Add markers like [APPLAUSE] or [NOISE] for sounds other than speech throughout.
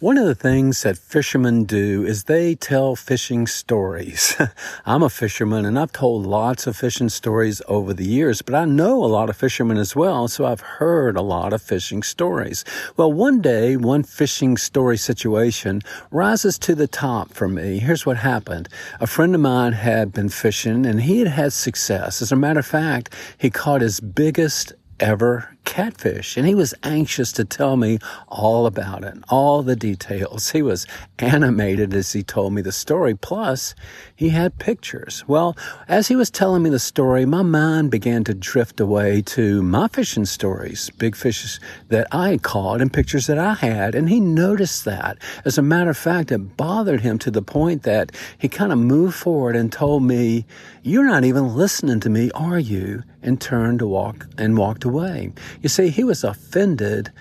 One of the things that fishermen do is they tell fishing stories. [LAUGHS] I'm a fisherman and I've told lots of fishing stories over the years, but I know a lot of fishermen as well, so I've heard a lot of fishing stories. Well, one day, one fishing story situation rises to the top for me. Here's what happened. A friend of mine had been fishing and he had had success. As a matter of fact, he caught his biggest ever catfish. And he was anxious to tell me all about it, all the details. He was animated as he told me the story. Plus, he had pictures. Well, as he was telling me the story, my mind began to drift away to my fishing stories, big fishes that I had caught and pictures that I had. And he noticed that. As a matter of fact, it bothered him to the point that he kind of moved forward and told me, you're not even listening to me, are you? And turned to walk and walked away. You see, he was offended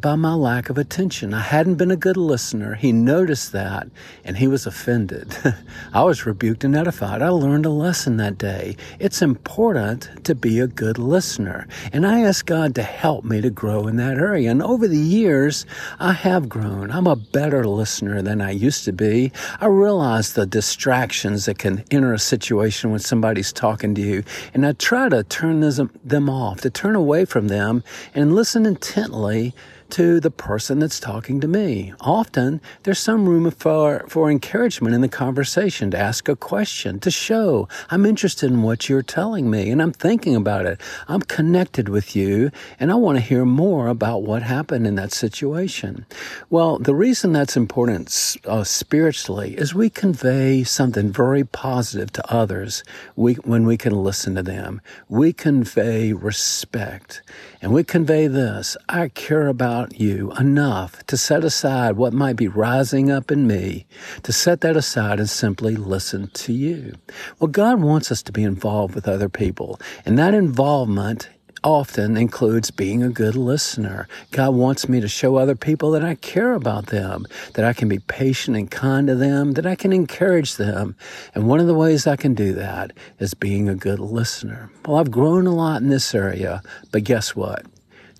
by my lack of attention. I hadn't been a good listener. He noticed that and he was offended. [LAUGHS] I was rebuked and edified. I learned a lesson that day. It's important to be a good listener. And I asked God to help me to grow in that area. And over the years, I have grown. I'm a better listener than I used to be. I realize the distractions that can enter a situation when somebody's talking to you. And I try to turn them off, to turn away from them and listen intently to the person that's talking to me. Often there's some room for, for encouragement in the conversation to ask a question, to show I'm interested in what you're telling me and I'm thinking about it. I'm connected with you and I want to hear more about what happened in that situation. Well, the reason that's important uh, spiritually is we convey something very positive to others we, when we can listen to them. We convey respect and we convey this. I care about about you enough to set aside what might be rising up in me, to set that aside and simply listen to you. Well, God wants us to be involved with other people, and that involvement often includes being a good listener. God wants me to show other people that I care about them, that I can be patient and kind to them, that I can encourage them. And one of the ways I can do that is being a good listener. Well, I've grown a lot in this area, but guess what?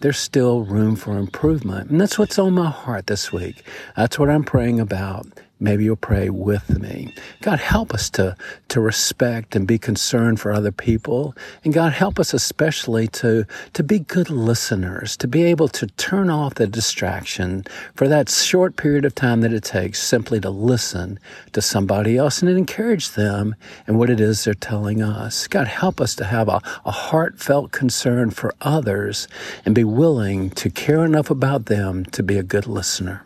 There's still room for improvement. And that's what's on my heart this week. That's what I'm praying about. Maybe you'll pray with me. God, help us to, to respect and be concerned for other people. And God, help us especially to, to be good listeners, to be able to turn off the distraction for that short period of time that it takes simply to listen to somebody else and encourage them and what it is they're telling us. God, help us to have a, a heartfelt concern for others and be willing to care enough about them to be a good listener.